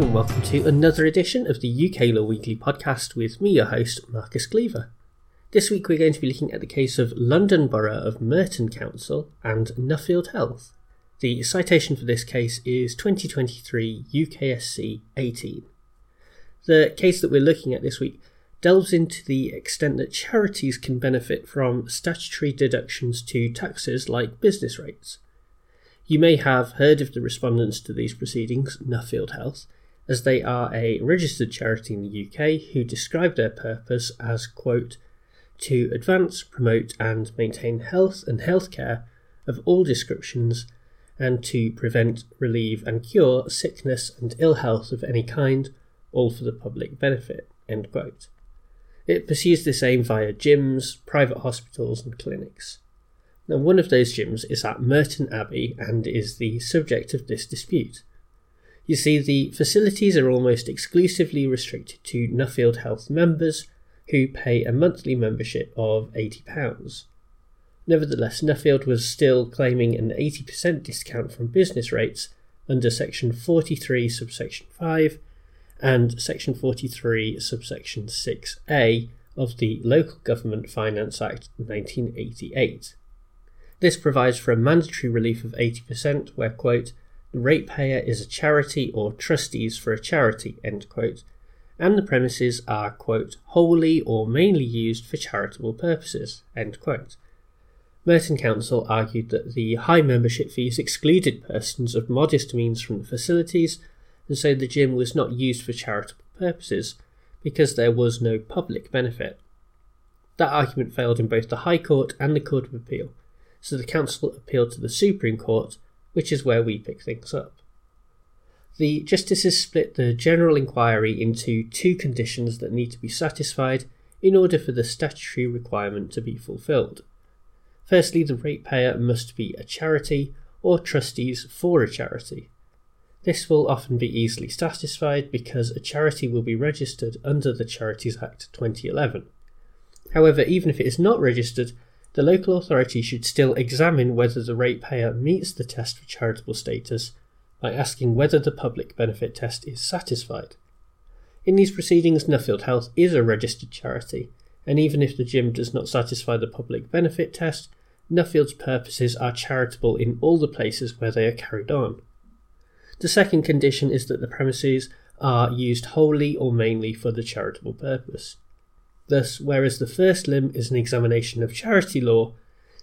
welcome to another edition of the UK Law Weekly podcast with me, your host, Marcus Cleaver. This week we're going to be looking at the case of London Borough of Merton Council and Nuffield Health. The citation for this case is 2023 UKSC 18. The case that we're looking at this week delves into the extent that charities can benefit from statutory deductions to taxes like business rates. You may have heard of the respondents to these proceedings, Nuffield Health, as they are a registered charity in the UK who describe their purpose as, quote, to advance, promote, and maintain health and healthcare of all descriptions, and to prevent, relieve, and cure sickness and ill health of any kind, all for the public benefit. End quote. It pursues this aim via gyms, private hospitals, and clinics. Now, one of those gyms is at Merton Abbey and is the subject of this dispute. You see, the facilities are almost exclusively restricted to Nuffield Health members who pay a monthly membership of £80. Nevertheless, Nuffield was still claiming an 80% discount from business rates under Section 43, subsection 5, and Section 43, subsection 6a of the Local Government Finance Act 1988. This provides for a mandatory relief of 80%, where, quote, the ratepayer is a charity or trustees for a charity, end quote, and the premises are, quote, wholly or mainly used for charitable purposes. Merton Council argued that the high membership fees excluded persons of modest means from the facilities, and so the gym was not used for charitable purposes because there was no public benefit. That argument failed in both the High Court and the Court of Appeal, so the Council appealed to the Supreme Court, which is where we pick things up. The justices split the general inquiry into two conditions that need to be satisfied in order for the statutory requirement to be fulfilled. Firstly, the ratepayer must be a charity or trustees for a charity. This will often be easily satisfied because a charity will be registered under the Charities Act 2011. However, even if it is not registered, the local authority should still examine whether the ratepayer meets the test for charitable status by asking whether the public benefit test is satisfied. In these proceedings, Nuffield Health is a registered charity, and even if the gym does not satisfy the public benefit test, Nuffield's purposes are charitable in all the places where they are carried on. The second condition is that the premises are used wholly or mainly for the charitable purpose. Thus, whereas the first limb is an examination of charity law,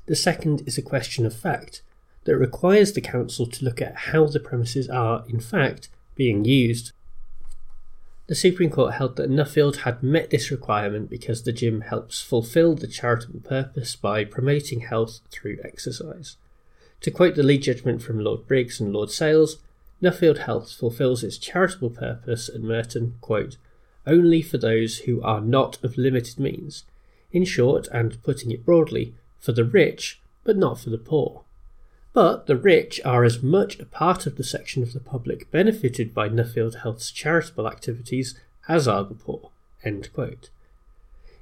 the second is a question of fact that requires the Council to look at how the premises are, in fact, being used. The Supreme Court held that Nuffield had met this requirement because the gym helps fulfil the charitable purpose by promoting health through exercise. To quote the lead judgment from Lord Briggs and Lord Sales, Nuffield Health fulfils its charitable purpose at Merton, quote, only for those who are not of limited means. In short, and putting it broadly, for the rich, but not for the poor. But the rich are as much a part of the section of the public benefited by Nuffield Health's charitable activities as are the poor.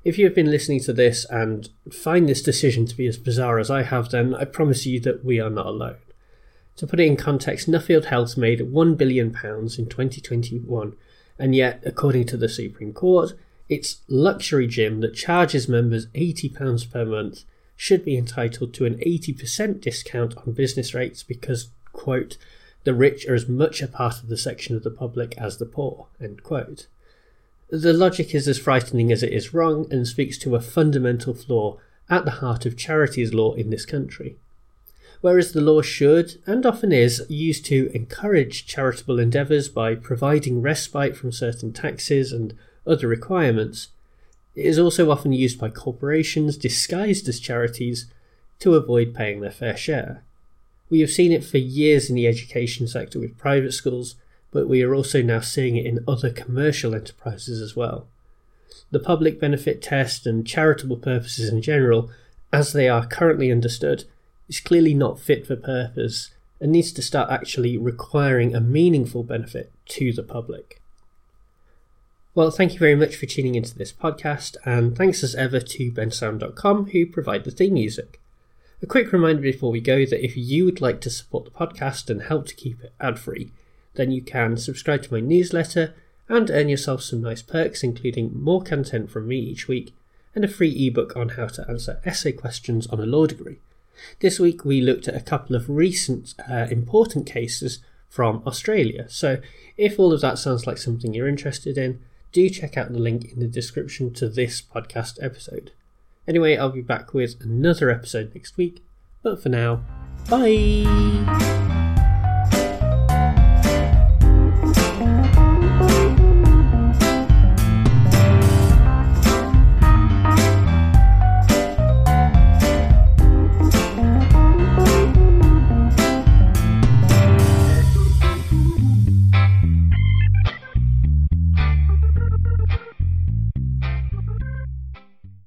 If you have been listening to this and find this decision to be as bizarre as I have, then I promise you that we are not alone. To put it in context, Nuffield Health made £1 billion in 2021 and yet, according to the Supreme Court, its luxury gym that charges members £80 per month should be entitled to an 80% discount on business rates because, quote, the rich are as much a part of the section of the public as the poor, end quote. The logic is as frightening as it is wrong and speaks to a fundamental flaw at the heart of charities law in this country whereas the law should, and often is, used to encourage charitable endeavours by providing respite from certain taxes and other requirements, it is also often used by corporations disguised as charities to avoid paying their fair share. We have seen it for years in the education sector with private schools, but we are also now seeing it in other commercial enterprises as well. The public benefit test and charitable purposes in general, as they are currently understood, is clearly not fit for purpose and needs to start actually requiring a meaningful benefit to the public. Well, thank you very much for tuning into this podcast, and thanks as ever to bensound.com who provide the theme music. A quick reminder before we go that if you would like to support the podcast and help to keep it ad free, then you can subscribe to my newsletter and earn yourself some nice perks, including more content from me each week and a free ebook on how to answer essay questions on a law degree. This week we looked at a couple of recent uh, important cases from Australia. So if all of that sounds like something you're interested in, do check out the link in the description to this podcast episode. Anyway, I'll be back with another episode next week, but for now, bye!